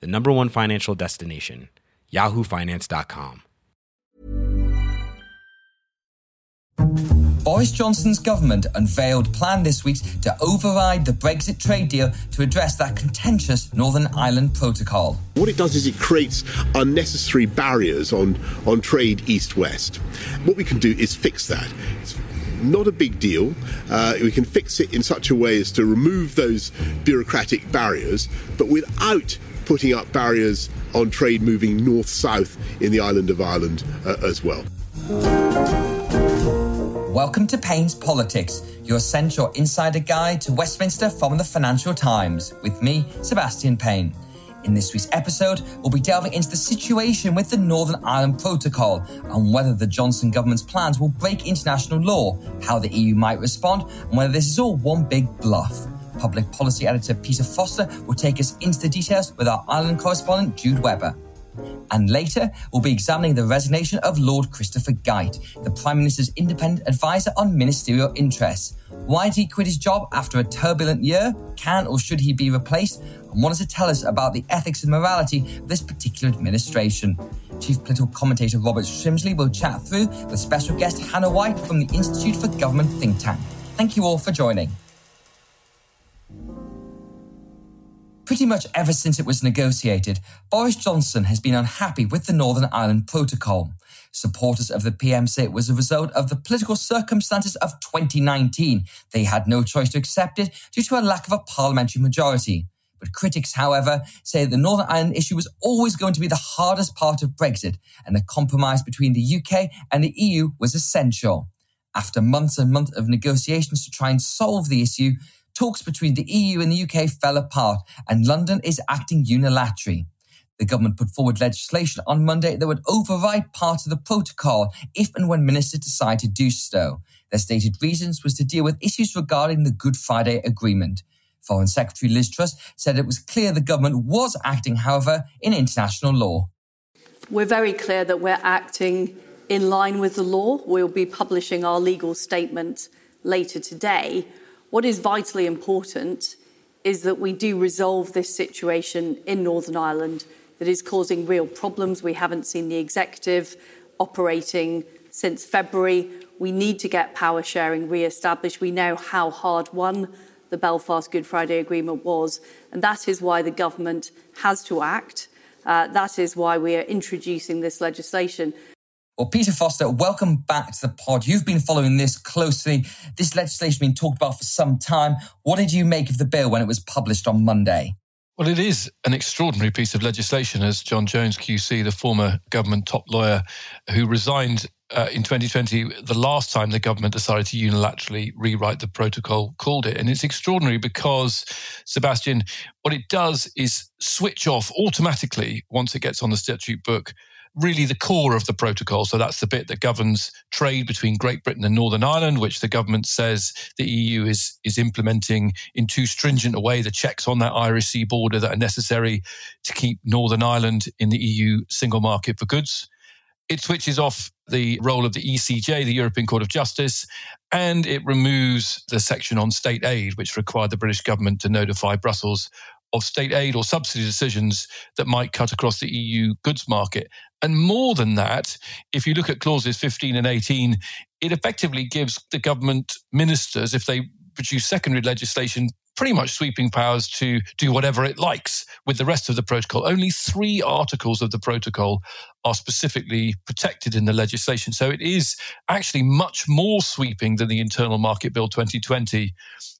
the number one financial destination, yahoofinance.com. Boris Johnson's government unveiled plan this week to override the Brexit trade deal to address that contentious Northern Ireland protocol. What it does is it creates unnecessary barriers on, on trade east west. What we can do is fix that. It's not a big deal. Uh, we can fix it in such a way as to remove those bureaucratic barriers, but without putting up barriers on trade moving north south in the island of Ireland uh, as well. Welcome to Payne's Politics, your essential insider guide to Westminster from the Financial Times, with me, Sebastian Payne. In this week's episode, we'll be delving into the situation with the Northern Ireland Protocol and whether the Johnson government's plans will break international law, how the EU might respond, and whether this is all one big bluff. Public policy editor Peter Foster will take us into the details with our Ireland correspondent Jude Webber. And later, we'll be examining the resignation of Lord Christopher Geidt, the Prime Minister's independent advisor on ministerial interests. Why did he quit his job after a turbulent year? Can or should he be replaced? And does it tell us about the ethics and morality of this particular administration? Chief political commentator Robert Shrimsley will chat through with special guest Hannah White from the Institute for Government think tank. Thank you all for joining. Pretty much ever since it was negotiated, Boris Johnson has been unhappy with the Northern Ireland Protocol. Supporters of the PM say it was a result of the political circumstances of 2019. They had no choice to accept it due to a lack of a parliamentary majority. But critics, however, say the Northern Ireland issue was always going to be the hardest part of Brexit, and the compromise between the UK and the EU was essential. After months and months of negotiations to try and solve the issue, talks between the EU and the UK fell apart, and London is acting unilaterally. The government put forward legislation on Monday that would override part of the protocol if and when ministers decide to do so. Their stated reasons was to deal with issues regarding the Good Friday Agreement. Foreign Secretary Liz Truss said it was clear the government was acting, however, in international law. We're very clear that we're acting in line with the law. We'll be publishing our legal statement later today. What is vitally important is that we do resolve this situation in Northern Ireland that is causing real problems. We haven't seen the executive operating since February. We need to get power sharing re established. We know how hard won the Belfast Good Friday Agreement was, and that is why the government has to act. Uh, that is why we are introducing this legislation. Well, Peter Foster, welcome back to the pod. You've been following this closely. This legislation has been talked about for some time. What did you make of the bill when it was published on Monday? Well, it is an extraordinary piece of legislation, as John Jones QC, the former government top lawyer who resigned uh, in 2020, the last time the government decided to unilaterally rewrite the protocol, called it. And it's extraordinary because, Sebastian, what it does is switch off automatically once it gets on the statute book really the core of the protocol. So that's the bit that governs trade between Great Britain and Northern Ireland, which the government says the EU is is implementing in too stringent a way the checks on that Irish Sea border that are necessary to keep Northern Ireland in the EU single market for goods. It switches off the role of the ECJ, the European Court of Justice, and it removes the section on state aid, which required the British government to notify Brussels of state aid or subsidy decisions that might cut across the EU goods market. And more than that, if you look at clauses 15 and 18, it effectively gives the government ministers, if they produce secondary legislation, pretty much sweeping powers to do whatever it likes with the rest of the protocol. Only three articles of the protocol are specifically protected in the legislation. So it is actually much more sweeping than the Internal Market Bill 2020,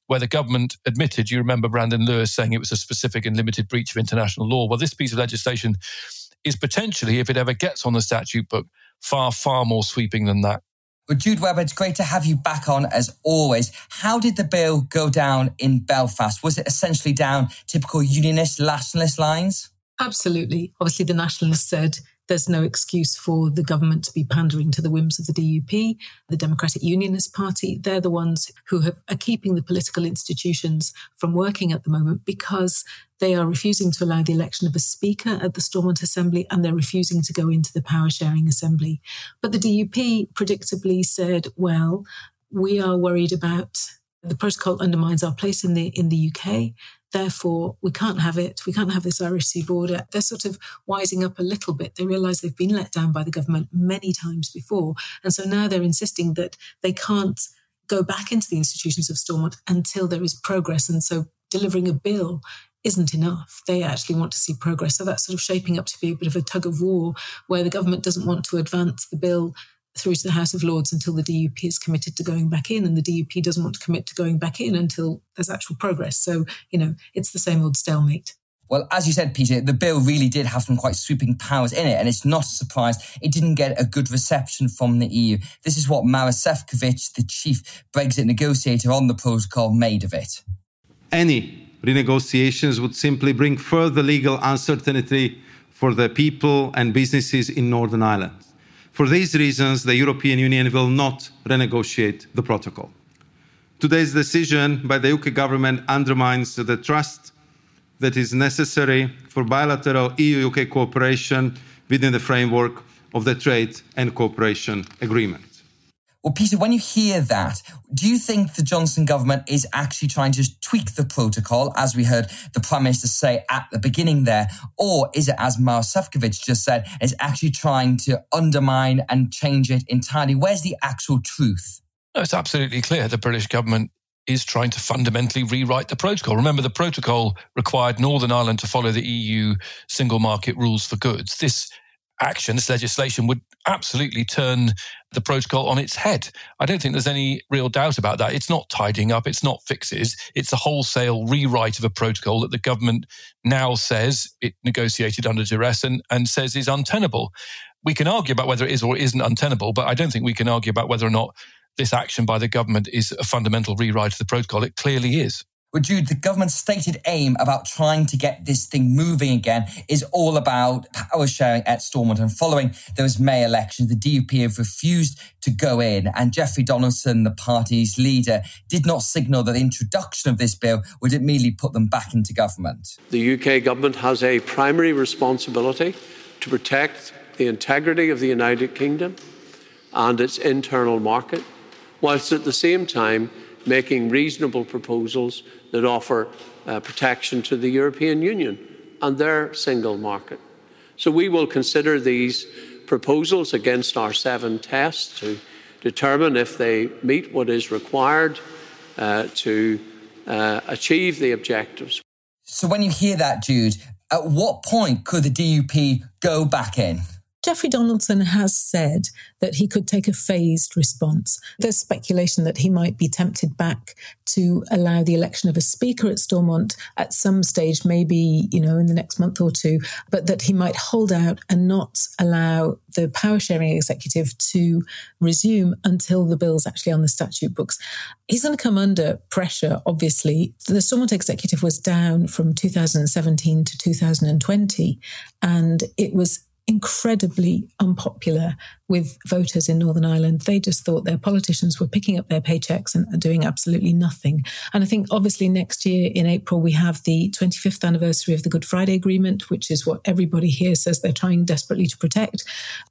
where the government admitted, you remember Brandon Lewis saying it was a specific and limited breach of international law. Well, this piece of legislation is potentially, if it ever gets on the statute book, far, far more sweeping than that. Well, Jude Webber, it's great to have you back on as always. How did the bill go down in Belfast? Was it essentially down typical unionist, nationalist lines? Absolutely. Obviously, the Nationalists said there's no excuse for the government to be pandering to the whims of the DUP, the Democratic Unionist Party. They're the ones who have, are keeping the political institutions from working at the moment because they are refusing to allow the election of a speaker at the Stormont Assembly and they're refusing to go into the power sharing assembly. But the DUP predictably said, well, we are worried about the protocol undermines our place in the in the UK. Therefore, we can't have it. We can't have this Irish Sea border. They're sort of wising up a little bit. They realise they've been let down by the government many times before. And so now they're insisting that they can't go back into the institutions of Stormont until there is progress. And so delivering a bill isn't enough. They actually want to see progress. So that's sort of shaping up to be a bit of a tug of war where the government doesn't want to advance the bill through to the House of Lords until the DUP is committed to going back in, and the DUP doesn't want to commit to going back in until there's actual progress. So, you know, it's the same old stalemate. Well, as you said, Peter, the bill really did have some quite sweeping powers in it, and it's not a surprise it didn't get a good reception from the EU. This is what Maros Sefcovic, the chief Brexit negotiator on the protocol, made of it. Any renegotiations would simply bring further legal uncertainty for the people and businesses in Northern Ireland. For these reasons, the European Union will not renegotiate the protocol. Today's decision by the UK government undermines the trust that is necessary for bilateral EU UK cooperation within the framework of the Trade and Cooperation Agreement. Well, Peter, when you hear that, do you think the Johnson government is actually trying to tweak the protocol, as we heard the Prime Minister say at the beginning there? Or is it, as Maros Sefcovic just said, is actually trying to undermine and change it entirely? Where's the actual truth? No, it's absolutely clear the British government is trying to fundamentally rewrite the protocol. Remember, the protocol required Northern Ireland to follow the EU single market rules for goods. This action, this legislation would absolutely turn the protocol on its head. I don't think there's any real doubt about that. It's not tidying up, it's not fixes, it's a wholesale rewrite of a protocol that the government now says it negotiated under duress and, and says is untenable. We can argue about whether it is or isn't untenable, but I don't think we can argue about whether or not this action by the government is a fundamental rewrite of the protocol. It clearly is. Well, Jude, the government's stated aim about trying to get this thing moving again is all about power sharing at Stormont. And following those May elections, the DUP have refused to go in. And Jeffrey Donaldson, the party's leader, did not signal that the introduction of this bill would immediately put them back into government. The UK government has a primary responsibility to protect the integrity of the United Kingdom and its internal market, whilst at the same time making reasonable proposals that offer uh, protection to the European Union and their single market. So we will consider these proposals against our seven tests to determine if they meet what is required uh, to uh, achieve the objectives. So when you hear that, Jude, at what point could the DUP go back in? Jeffrey Donaldson has said that he could take a phased response. There's speculation that he might be tempted back to allow the election of a speaker at Stormont at some stage, maybe, you know, in the next month or two, but that he might hold out and not allow the power sharing executive to resume until the bill's actually on the statute books. He's going to come under pressure, obviously. The Stormont executive was down from 2017 to 2020, and it was incredibly unpopular with voters in Northern Ireland. They just thought their politicians were picking up their paychecks and doing absolutely nothing. And I think obviously next year in April, we have the 25th anniversary of the Good Friday Agreement, which is what everybody here says they're trying desperately to protect.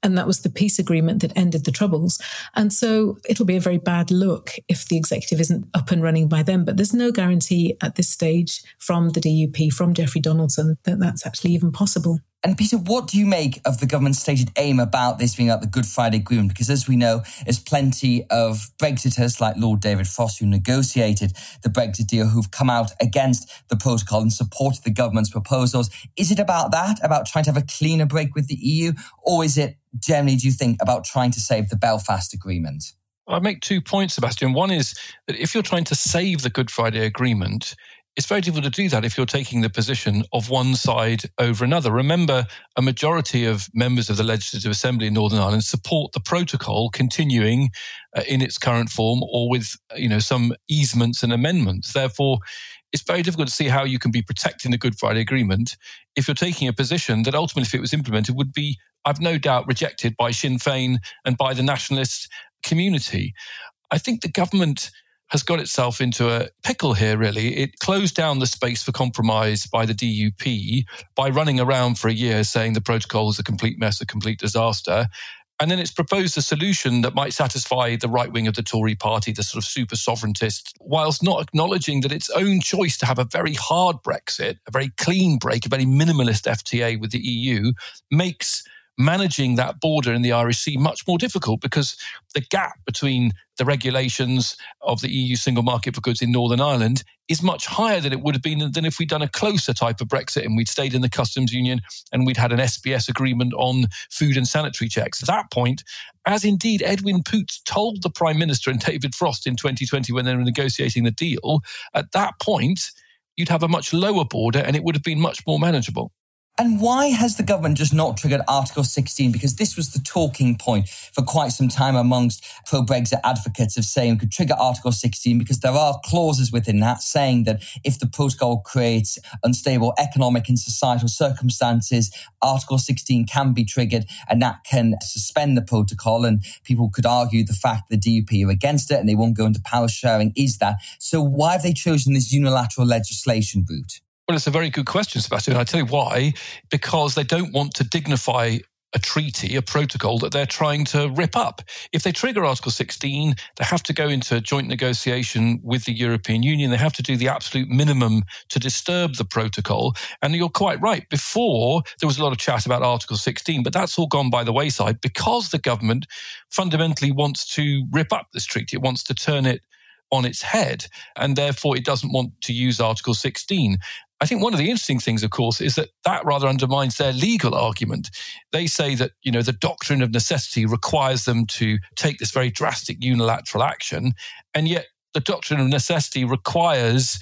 And that was the peace agreement that ended the Troubles. And so it'll be a very bad look if the executive isn't up and running by then. But there's no guarantee at this stage from the DUP, from Jeffrey Donaldson, that that's actually even possible. And Peter, what do you make of the government's stated aim about this being like the Good Friday Agreement? Because as we know, there's plenty of Brexiters like Lord David Frost who negotiated the Brexit deal who've come out against the protocol and supported the government's proposals. Is it about that, about trying to have a cleaner break with the EU? Or is it generally, do you think, about trying to save the Belfast Agreement? I make two points, Sebastian. One is that if you're trying to save the Good Friday Agreement, it's very difficult to do that if you're taking the position of one side over another. Remember, a majority of members of the Legislative Assembly in Northern Ireland support the protocol continuing uh, in its current form or with you know some easements and amendments. Therefore, it's very difficult to see how you can be protecting the Good Friday Agreement if you're taking a position that ultimately, if it was implemented, would be, I've no doubt, rejected by Sinn Féin and by the nationalist community. I think the government has got itself into a pickle here, really. It closed down the space for compromise by the DUP by running around for a year saying the protocol is a complete mess, a complete disaster. And then it's proposed a solution that might satisfy the right wing of the Tory party, the sort of super sovereigntist, whilst not acknowledging that its own choice to have a very hard Brexit, a very clean break, a very minimalist FTA with the EU makes managing that border in the Irish Sea much more difficult because the gap between the regulations of the EU single market for goods in Northern Ireland is much higher than it would have been than if we'd done a closer type of Brexit and we'd stayed in the customs union and we'd had an SPS agreement on food and sanitary checks. At that point, as indeed Edwin Poots told the Prime Minister and David Frost in 2020 when they were negotiating the deal, at that point, you'd have a much lower border and it would have been much more manageable. And why has the government just not triggered Article 16? Because this was the talking point for quite some time amongst pro Brexit advocates of saying we could trigger Article 16 because there are clauses within that saying that if the protocol creates unstable economic and societal circumstances, Article 16 can be triggered and that can suspend the protocol. And people could argue the fact that the DUP are against it and they won't go into power sharing is that. So why have they chosen this unilateral legislation route? Well, it's a very good question, Sebastian. I tell you why. Because they don't want to dignify a treaty, a protocol that they're trying to rip up. If they trigger Article 16, they have to go into joint negotiation with the European Union. They have to do the absolute minimum to disturb the protocol. And you're quite right. Before, there was a lot of chat about Article 16, but that's all gone by the wayside because the government fundamentally wants to rip up this treaty. It wants to turn it on its head, and therefore it doesn't want to use Article 16. I think one of the interesting things, of course, is that that rather undermines their legal argument. They say that, you know, the doctrine of necessity requires them to take this very drastic unilateral action. And yet the doctrine of necessity requires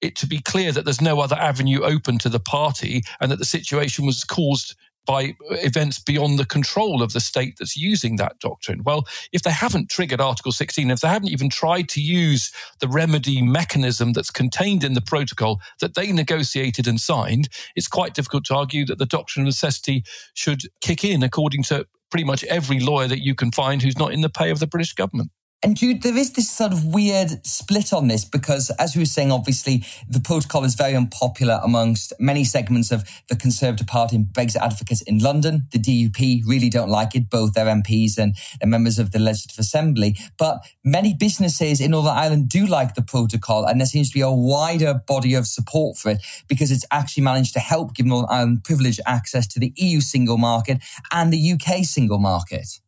it to be clear that there's no other avenue open to the party and that the situation was caused by events beyond the control of the state that's using that doctrine. Well, if they haven't triggered Article 16, if they haven't even tried to use the remedy mechanism that's contained in the protocol that they negotiated and signed, it's quite difficult to argue that the doctrine of necessity should kick in according to pretty much every lawyer that you can find who's not in the pay of the British government. And Jude, there is this sort of weird split on this because, as we were saying, obviously the protocol is very unpopular amongst many segments of the Conservative Party and Brexit advocates in London. The DUP really don't like it, both their MPs and their members of the Legislative Assembly. But many businesses in Northern Ireland do like the protocol, and there seems to be a wider body of support for it because it's actually managed to help give Northern Ireland privileged access to the EU single market and the UK single market.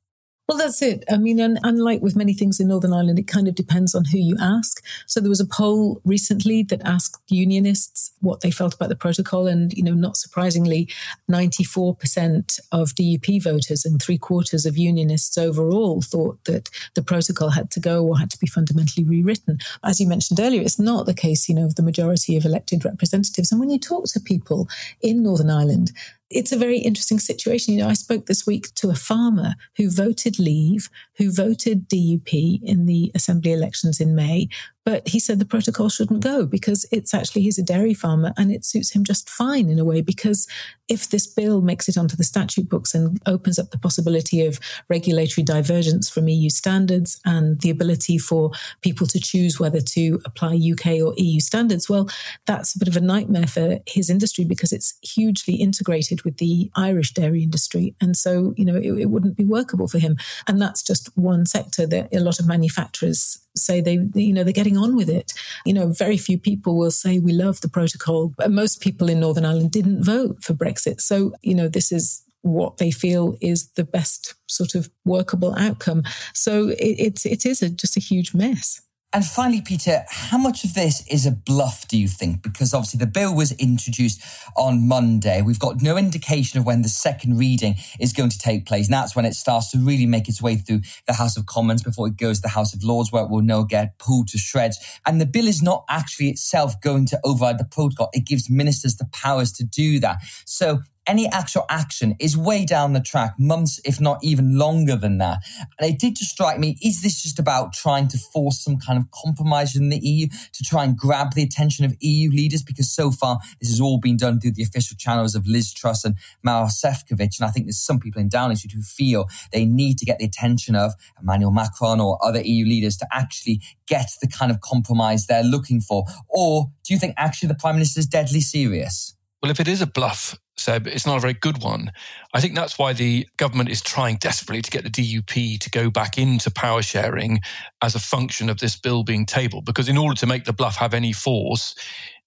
Well, that's it. I mean, and unlike with many things in Northern Ireland, it kind of depends on who you ask. So there was a poll recently that asked unionists what they felt about the protocol. And, you know, not surprisingly, 94% of DUP voters and three quarters of unionists overall thought that the protocol had to go or had to be fundamentally rewritten. As you mentioned earlier, it's not the case, you know, of the majority of elected representatives. And when you talk to people in Northern Ireland, it's a very interesting situation. You know, I spoke this week to a farmer who voted leave, who voted DUP in the assembly elections in May, but he said the protocol shouldn't go because it's actually, he's a dairy farmer and it suits him just fine in a way. Because if this bill makes it onto the statute books and opens up the possibility of regulatory divergence from EU standards and the ability for people to choose whether to apply UK or EU standards, well, that's a bit of a nightmare for his industry because it's hugely integrated with the Irish dairy industry. And so, you know, it, it wouldn't be workable for him. And that's just one sector that a lot of manufacturers say they, you know, they're getting on with it. You know, very few people will say we love the protocol. Most people in Northern Ireland didn't vote for Brexit. So, you know, this is what they feel is the best sort of workable outcome. So it, it's it is a, just a huge mess. And finally, Peter, how much of this is a bluff, do you think? Because obviously the bill was introduced on Monday. We've got no indication of when the second reading is going to take place. And that's when it starts to really make its way through the House of Commons before it goes to the House of Lords, where it will now get pulled to shreds. And the bill is not actually itself going to override the protocol. It gives ministers the powers to do that. So any actual action is way down the track, months, if not even longer than that. And it did just strike me, is this just about trying to force some kind of compromise in the EU to try and grab the attention of EU leaders? Because so far, this has all been done through the official channels of Liz Truss and Maros Sefcovic. And I think there's some people in Downing Street who feel they need to get the attention of Emmanuel Macron or other EU leaders to actually get the kind of compromise they're looking for? Or do you think actually the Prime Minister is deadly serious? Well, if it is a bluff, Seb, it's not a very good one. I think that's why the government is trying desperately to get the DUP to go back into power sharing as a function of this bill being tabled. Because in order to make the bluff have any force,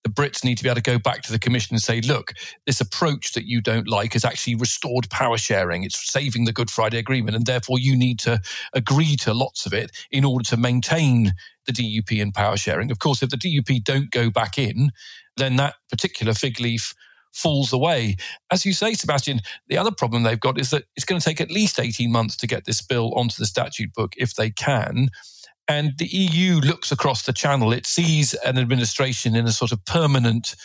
the Brits need to be able to go back to the Commission and say, look, this approach that you don't like has actually restored power sharing. It's saving the Good Friday Agreement. And therefore, you need to agree to lots of it in order to maintain the DUP and power sharing. Of course, if the DUP don't go back in, then that particular fig leaf falls away. As you say, Sebastian, the other problem they've got is that it's going to take at least 18 months to get this bill onto the statute book if they can. And the EU looks across the channel. It sees an administration in a sort of permanent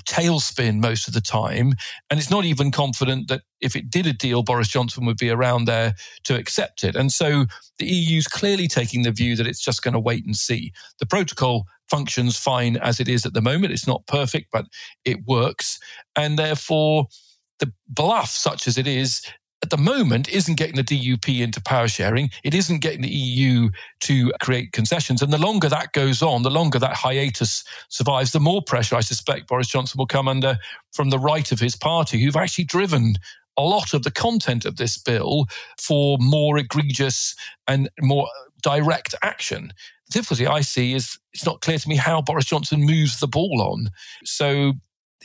tailspin most of the time. And it's not even confident that if it did a deal, Boris Johnson would be around there to accept it. And so the EU's clearly taking the view that it's just going to wait and see. The protocol functions fine as it is at the moment. It's not perfect, but it works. And therefore, the bluff, such as it is, at the moment isn't getting the DUP into power sharing. It isn't getting the EU to create concessions. And the longer that goes on, the longer that hiatus survives, the more pressure I suspect Boris Johnson will come under from the right of his party, who've actually driven a lot of the content of this bill for more egregious and more direct action. The difficulty I see is it's not clear to me how Boris Johnson moves the ball on. So,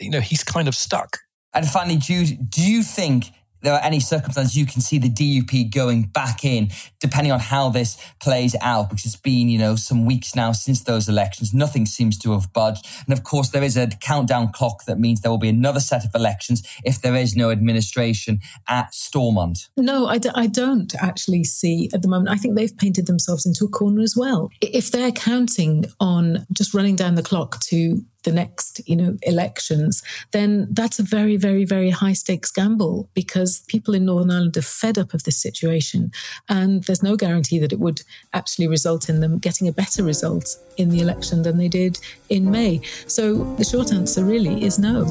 you know, he's kind of stuck. And finally, Jude, do you think there are any circumstances you can see the DUP going back in, depending on how this plays out, because it's been, you know, some weeks now since those elections. Nothing seems to have budged. And of course, there is a countdown clock that means there will be another set of elections if there is no administration at Stormont. No, I d- I don't actually see at the moment. I think they've painted themselves into a corner as well. If they're counting on just running down the clock to the next, you know, elections, then that's a very, very, very high stakes gamble because people in Northern Ireland are fed up of this situation. And there's no guarantee that it would actually result in them getting a better result in the election than they did in May. So the short answer really is no.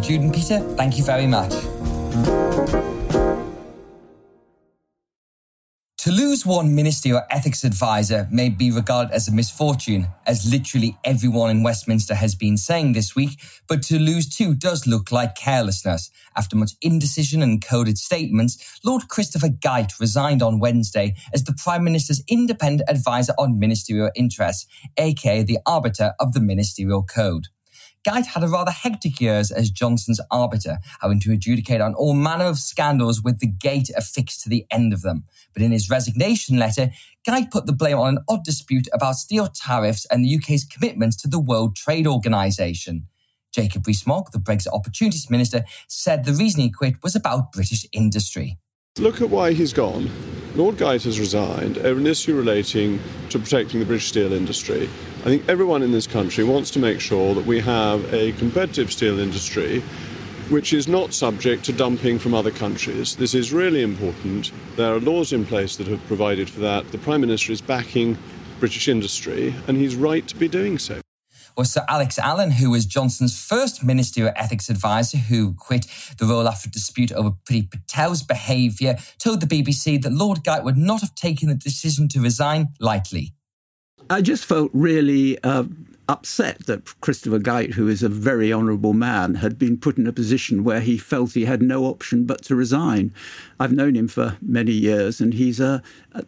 Jude and Peter, thank you very much. To lose one ministerial ethics advisor may be regarded as a misfortune, as literally everyone in Westminster has been saying this week, but to lose two does look like carelessness. After much indecision and coded statements, Lord Christopher Geidt resigned on Wednesday as the Prime Minister's independent advisor on ministerial interests, aka the arbiter of the ministerial code. Geidt had a rather hectic years as Johnson's arbiter, having to adjudicate on all manner of scandals with the gate affixed to the end of them. But in his resignation letter, Geidt put the blame on an odd dispute about steel tariffs and the UK's commitments to the World Trade Organization. Jacob Rees-Mogg, the Brexit Opportunities Minister, said the reason he quit was about British industry. Look at why he's gone. Lord Geidt has resigned over an issue relating to protecting the British steel industry. I think everyone in this country wants to make sure that we have a competitive steel industry which is not subject to dumping from other countries. This is really important. There are laws in place that have provided for that. The Prime Minister is backing British industry, and he's right to be doing so was Sir Alex Allan, who was Johnson's first ministerial ethics advisor, who quit the role after a dispute over Priti Patel's behaviour, told the BBC that Lord Geidt would not have taken the decision to resign lightly. I just felt really uh, upset that Christopher Geidt, who is a very honourable man, had been put in a position where he felt he had no option but to resign. I've known him for many years, and he's a,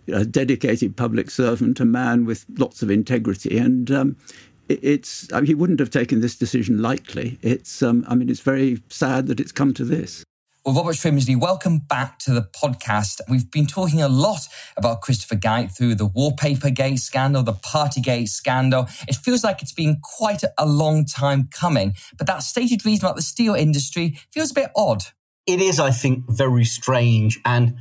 a dedicated public servant, a man with lots of integrity, and um, it's I mean, he wouldn't have taken this decision lightly. It's um, I mean, it's very sad that it's come to this. Well, Robert Shrimsley, welcome back to the podcast. We've been talking a lot about Christopher Geidt through the Wallpaper Gate scandal, the Partygate scandal. It feels like it's been quite a long time coming, but that stated reason about the steel industry feels a bit odd. It is, I think, very strange. And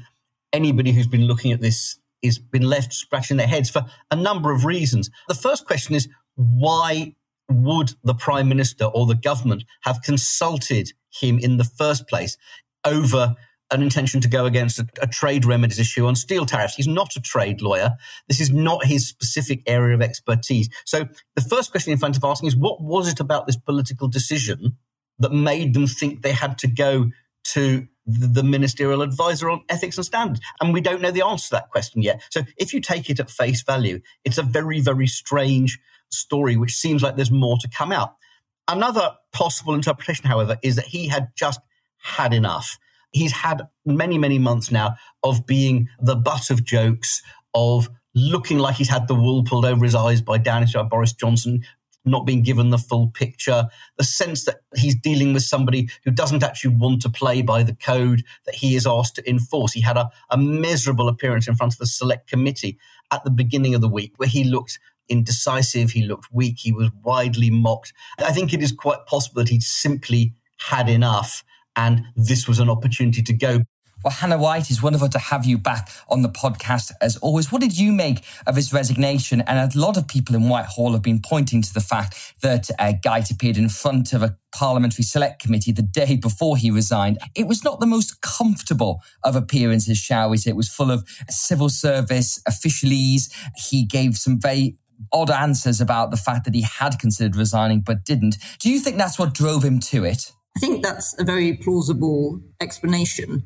anybody who's been looking at this has been left scratching their heads for a number of reasons. The first question is why would the prime minister or the government have consulted him in the first place over an intention to go against a, a, trade remedies issue on steel tariffs. He's not a trade lawyer. This is not his specific area of expertise. So the first question in front of asking is what was it about this political decision that made them think they had to go to the ministerial advisor on ethics and standards? And we don't know the answer to that question yet. So if you take it at face value, it's a very, very strange story, which seems like there's more to come out. Another possible interpretation, however, is that he had just had enough. He's had many, many months now of being the butt of jokes, of looking like he's had the wool pulled over his eyes by Danish by Boris Johnson, not being given the full picture, the sense that he's dealing with somebody who doesn't actually want to play by the code that he is asked to enforce. He had a, a miserable appearance in front of the select committee at the beginning of the week where he looked indecisive, he looked weak, he was widely mocked. I think it is quite possible that he'd simply had enough and this was an opportunity to go. Well, Hannah White, it's wonderful to have you back on the podcast as always. What did you make of his resignation? And a lot of people in Whitehall have been pointing to the fact that uh, Geidt appeared in front of a parliamentary select committee the day before he resigned. It was not the most comfortable of appearances, shall we say. It was full of civil service officialese. He gave some very odd answers about the fact that he had considered resigning but didn't. Do you think that's what drove him to it? I think that's a very plausible explanation.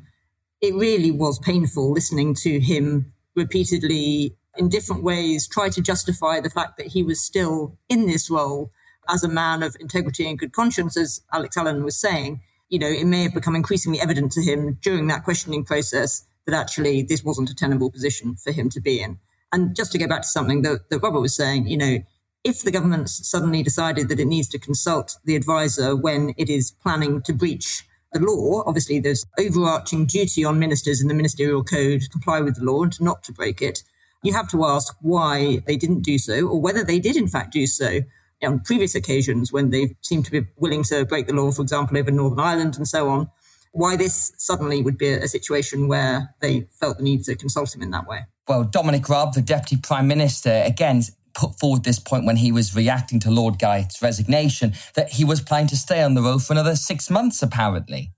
It really was painful listening to him repeatedly, in different ways, try to justify the fact that he was still in this role as a man of integrity and good conscience, as Alex Allan was saying. You know, it may have become increasingly evident to him during that questioning process that actually this wasn't a tenable position for him to be in. And just to go back to something that, that Robert was saying, you know, if the government suddenly decided that it needs to consult the advisor when it is planning to breach the law, obviously there's overarching duty on ministers in the ministerial code to comply with the law and not to break it. You have to ask why they didn't do so or whether they did in fact do so on previous occasions when they seemed to be willing to break the law, for example, over Northern Ireland and so on. Why this suddenly would be a situation where they felt the need to consult him in that way. Well, Dominic Raab, the Deputy Prime Minister, again, put forward this point when he was reacting to Lord Geidt's resignation that he was planning to stay on the road for another six months, apparently.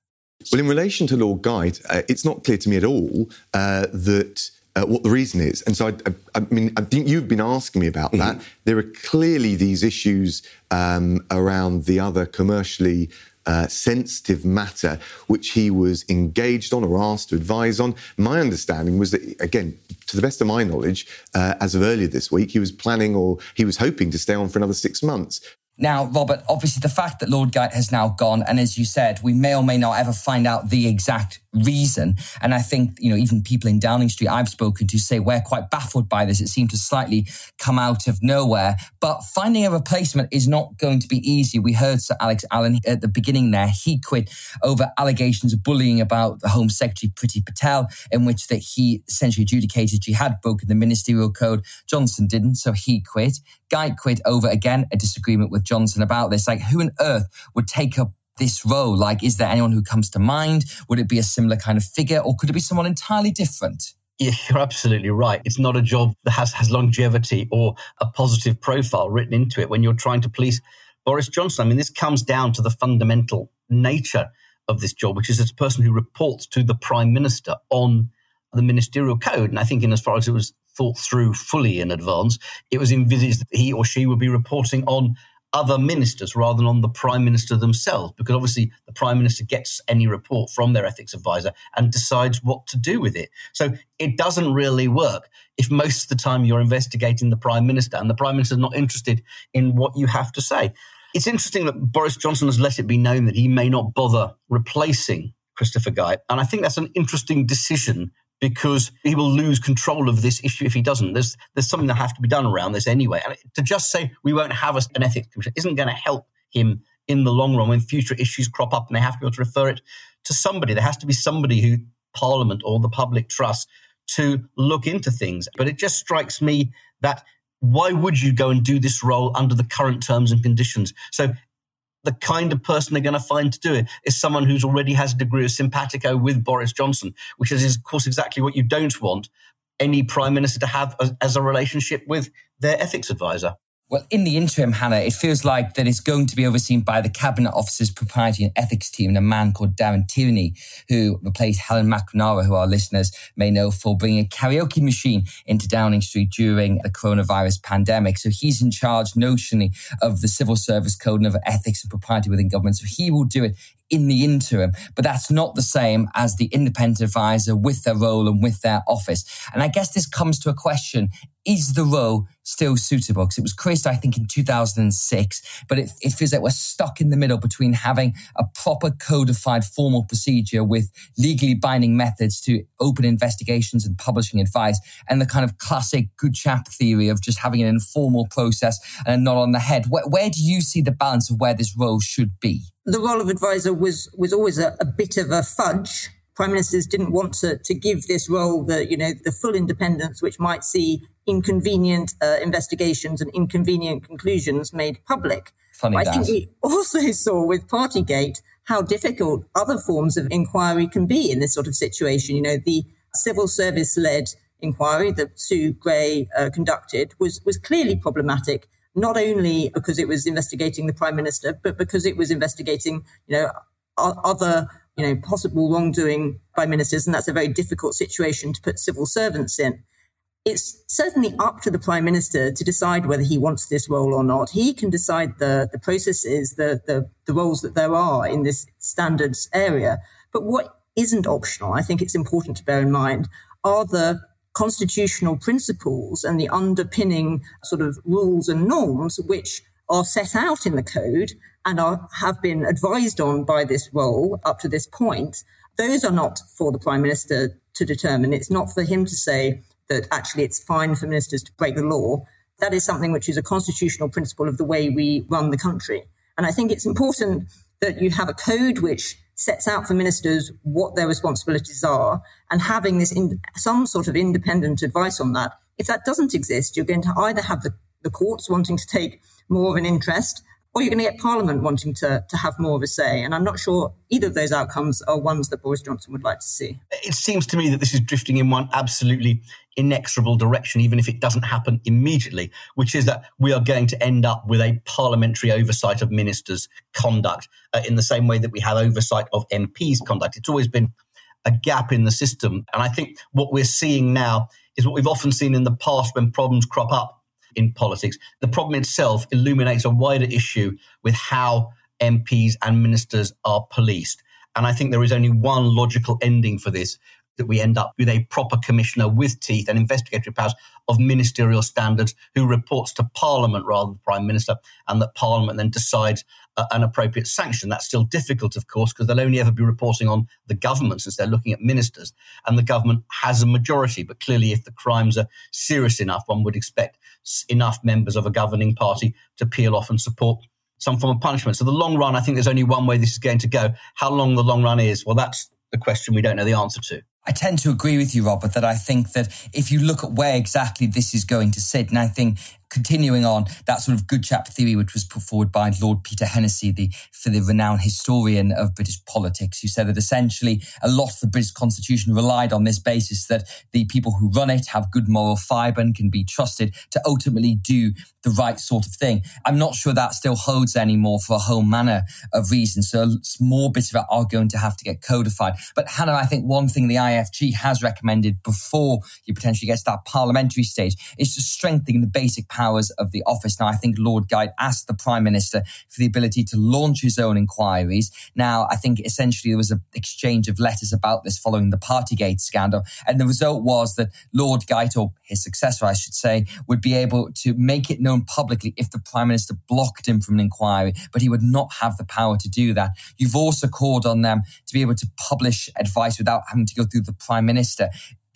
Well, in relation to Lord Geidt, uh, it's not clear to me at all uh, that. Uh, what the reason is. And so, I, I, I, mean, I think you've been asking me about mm-hmm. that. There are clearly these issues um, around the other commercially uh, sensitive matter which he was engaged on or asked to advise on. My understanding was that, again, to the best of my knowledge, uh, as of earlier this week, he was planning or he was hoping to stay on for another six months. Now, Robert, obviously the fact that Lord Geidt has now gone, and as you said, we may or may not ever find out the exact reason. And I think, you know, even people in Downing Street I've spoken to say we're quite baffled by this. It seemed to slightly come out of nowhere. But finding a replacement is not going to be easy. We heard Sir Alex Allan at the beginning there. He quit over allegations of bullying about the Home Secretary Priti Patel, in which that he essentially adjudicated she had broken the ministerial code. Johnson didn't, so he quit. Geidt quit over again a disagreement with Johnson about this. Like, who on earth would take up this role? Like, is there anyone who comes to mind? Would it be a similar kind of figure or could it be someone entirely different? Yeah, you're absolutely right. It's not a job that has, has longevity or a positive profile written into it when you're trying to police Boris Johnson. I mean, this comes down to the fundamental nature of this job, which is as a person who reports to the prime minister on the ministerial code. And I think, in as far as it was thought through fully in advance, it was envisaged that he or she would be reporting on other ministers rather than on the prime minister themselves, because obviously the prime minister gets any report from their ethics advisor and decides what to do with it. So it doesn't really work if most of the time you're investigating the prime minister and the prime minister is not interested in what you have to say. It's interesting that Boris Johnson has let it be known that he may not bother replacing Christopher Geidt. And I think that's an interesting decision because he will lose control of this issue if he doesn't. There's there's something that has to be done around this anyway. And to just say we won't have an ethics commission isn't going to help him in the long run when future issues crop up and they have to be able to refer it to somebody. There has to be somebody who Parliament or the public trusts to look into things. But it just strikes me that why would you go and do this role under the current terms and conditions? So the kind of person they're going to find to do it is someone who's already has a degree of simpatico with Boris Johnson, which is, of course, exactly what you don't want any prime minister to have as, as a relationship with their ethics advisor. Well, in the interim, Hannah, it feels like that it's going to be overseen by the Cabinet Office's Propriety and Ethics team and a man called Darren Tierney, who replaced Helen MacNamara, who our listeners may know for bringing a karaoke machine into Downing Street during the coronavirus pandemic. So he's in charge notionally of the Civil Service Code and of ethics and propriety within government. So he will do it in the interim, but that's not the same as the independent advisor with their role and with their office. And I guess this comes to a question is the role still suitable? Because it was created, I think, in 2006, but it, it feels like we're stuck in the middle between having a proper codified formal procedure with legally binding methods to open investigations and publishing advice and the kind of classic good chap theory of just having an informal process and not on the head. Where, where do you see the balance of where this role should be? The role of advisor was, was always a, a bit of a fudge prime ministers didn't want to, to give this role the you know the full independence which might see inconvenient uh, investigations and inconvenient conclusions made public. Funny I that. think we also saw with Partygate how difficult other forms of inquiry can be in this sort of situation. You know, the civil service led inquiry that Sue Gray uh, conducted was was clearly problematic. Not only because it was investigating the prime minister, but because it was investigating, you know, other you know, possible wrongdoing by ministers, and that's a very difficult situation to put civil servants in. It's certainly up to the prime minister to decide whether he wants this role or not. He can decide the, the processes, the, the, the roles that there are in this standards area. But what isn't optional, I think it's important to bear in mind, are the constitutional principles and the underpinning sort of rules and norms which are set out in the code and are, have been advised on by this role up to this point, those are not for the Prime Minister to determine. It's not for him to say that actually it's fine for ministers to break the law. That is something which is a constitutional principle of the way we run the country. And I think it's important that you have a code which sets out for ministers what their responsibilities are and having this in some sort of independent advice on that. If that doesn't exist, you're going to either have the, the courts wanting to take more of an interest or you're going to get Parliament wanting to, to have more of a say. And I'm not sure either of those outcomes are ones that Boris Johnson would like to see. It seems to me that this is drifting in one absolutely inexorable direction, even if it doesn't happen immediately, which is that we are going to end up with a parliamentary oversight of ministers' conduct uh, in the same way that we have oversight of MPs' conduct. It's always been a gap in the system. And I think what we're seeing now is what we've often seen in the past when problems crop up in politics. The problem itself illuminates a wider issue with how MPs and ministers are policed. And I think there is only one logical ending for this that we end up with a proper commissioner with teeth and investigatory powers of ministerial standards who reports to Parliament rather than the Prime Minister, and that Parliament then decides uh, an appropriate sanction. That's still difficult, of course, because they'll only ever be reporting on the government since they're looking at ministers, and the government has a majority. But clearly, if the crimes are serious enough, one would expect enough members of a governing party to peel off and support some form of punishment. So the long run, I think there's only one way this is going to go. How long the long run is, well, that's the question we don't know the answer to. I tend to agree with you, Robert, that I think that if you look at where exactly this is going to sit, and I think continuing on that sort of good chap theory, which was put forward by Lord Peter Hennessy, the for the renowned historian of British politics, who said that essentially a lot of the British Constitution relied on this basis that the people who run it have good moral fibre and can be trusted to ultimately do the right sort of thing. I'm not sure that still holds anymore for a whole manner of reasons. So more bits of it are going to have to get codified. But Hannah, I think one thing the IFG has recommended before you potentially get to that parliamentary stage is to strengthen the basic powers of the office. Now, I think Lord Geidt asked the Prime Minister for the ability to launch his own inquiries. Now, I think essentially there was an exchange of letters about this following the Partygate scandal. And the result was that Lord Geidt, or his successor, I should say, would be able to make it known publicly if the Prime Minister blocked him from an inquiry, but he would not have the power to do that. You've also called on them to be able to publish advice without having to go through the Prime Minister.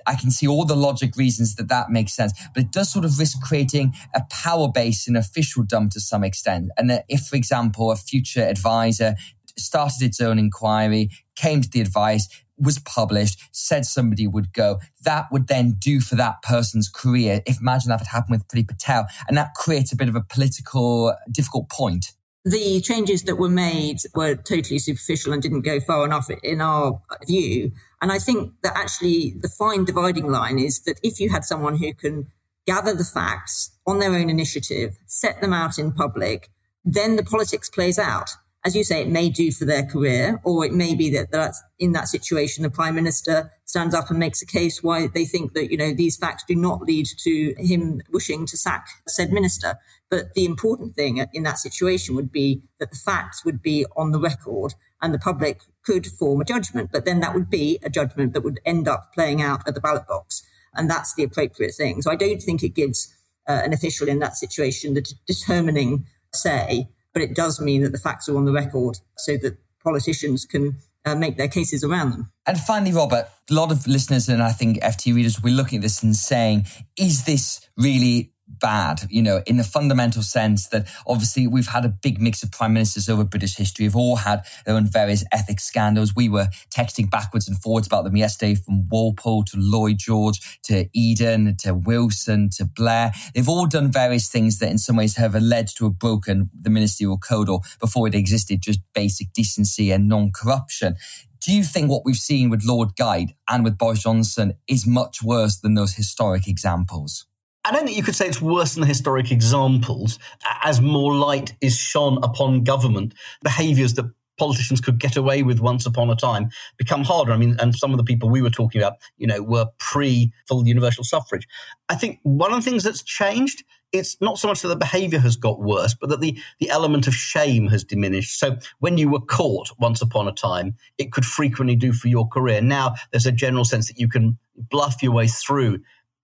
I can see all the logic reasons that that makes sense, but it does sort of risk creating a power base in officialdom to some extent. And that if, for example, a future advisor started its own inquiry, came to the advice, was published, said somebody would go, that would then do for that person's career. If imagine that had happened with Priti Patel, and that creates a bit of a political difficult point the changes that were made were totally superficial and didn't go far enough in our view. And I think that actually the fine dividing line is that if you had someone who can gather the facts on their own initiative, set them out in public, then the politics plays out. As you say, it may do for their career, or it may be that that's in that situation, the prime minister stands up and makes a case why they think that, you know, these facts do not lead to him wishing to sack said minister. But the important thing in that situation would be that the facts would be on the record and the public could form a judgment. But then that would be a judgment that would end up playing out at the ballot box. And that's the appropriate thing. So I don't think it gives uh, an official in that situation the determining say, but it does mean that the facts are on the record so that politicians can uh, make their cases around them. And finally, Robert, a lot of listeners and I think FT readers will be looking at this and saying, is this really bad, you know, in the fundamental sense that obviously we've had a big mix of prime ministers over British history, have all had their own various ethics scandals. We were texting backwards and forwards about them yesterday from Walpole to Lloyd George to Eden to Wilson to Blair. They've all done various things that in some ways have alleged to have broken the ministerial code or before it existed, just basic decency and non corruption. Do you think what we've seen with Lord Geidt and with Boris Johnson is much worse than those historic examples? I don't think you could say it's worse than the historic examples as more light is shone upon government. Behaviours that politicians could get away with once upon a time become harder. I mean, and some of the people we were talking about, you know, were pre full universal suffrage. I think one of the things that's changed, it's not so much that the behavior has got worse, but that the, the element of shame has diminished. So when you were caught once upon a time, it could frequently do for your career. Now there's a general sense that you can bluff your way through.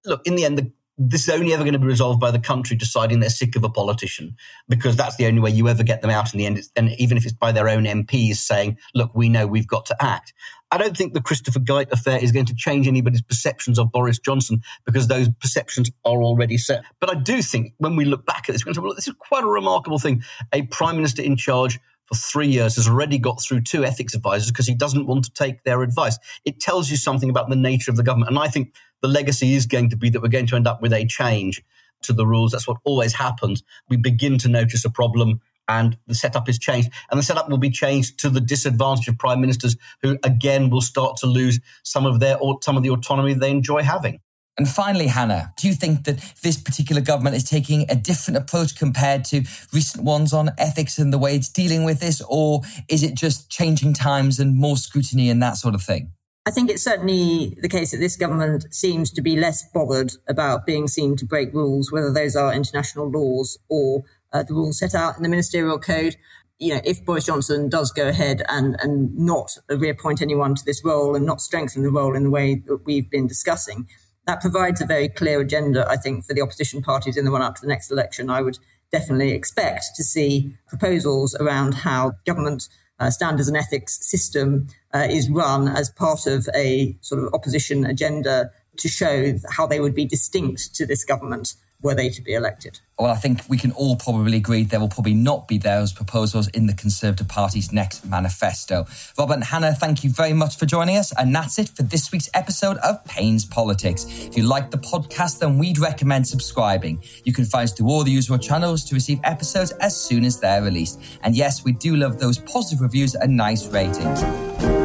Look, in the end, the, this is only ever going to be resolved by the country deciding they're sick of a politician because that's the only way you ever get them out in the end. And even if it's by their own MPs saying, look, we know we've got to act. I don't think the Christopher Geidt affair is going to change anybody's perceptions of Boris Johnson because those perceptions are already set. But I do think when we look back at this, we're going to say, well, this is quite a remarkable thing. A prime minister in charge for three years has already got through two ethics advisors because he doesn't want to take their advice. It tells you something about the nature of the government. And I think the legacy is going to be that we're going to end up with a change to the rules. That's what always happens. We begin to notice a problem and the setup is changed. And the setup will be changed to the disadvantage of prime ministers who again will start to lose some of their or some of the autonomy they enjoy having. And finally, Hannah, do you think that this particular government is taking a different approach compared to recent ones on ethics and the way it's dealing with this? Or is it just changing times and more scrutiny and that sort of thing? I think it's certainly the case that this government seems to be less bothered about being seen to break rules, whether those are international laws or uh, the rules set out in the ministerial code. You know, if Boris Johnson does go ahead and, and not reappoint anyone to this role and not strengthen the role in the way that we've been discussing, that provides a very clear agenda, I think, for the opposition parties in the run up to the next election. I would definitely expect to see proposals around how government uh, standards and ethics system uh, is run as part of a sort of opposition agenda to show how they would be distinct to this government were they to be elected? Well, I think we can all probably agree there will probably not be those proposals in the Conservative Party's next manifesto. Robert and Hannah, thank you very much for joining us. And that's it for this week's episode of Payne's Politics. If you like the podcast, then we'd recommend subscribing. You can find us through all the usual channels to receive episodes as soon as they're released. And yes, we do love those positive reviews and nice ratings.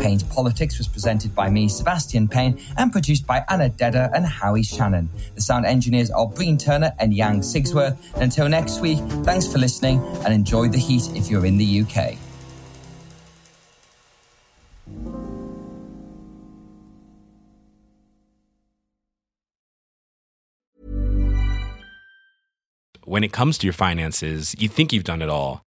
Payne's Politics was presented by me, Sebastian Payne, and produced by Anna Dedder and Howie Shannon. The sound engineers are Breen Turner and Yang Sigsworth. And until next week, thanks for listening and enjoy the heat if you're in the UK. When it comes to your finances, you think you've done it all.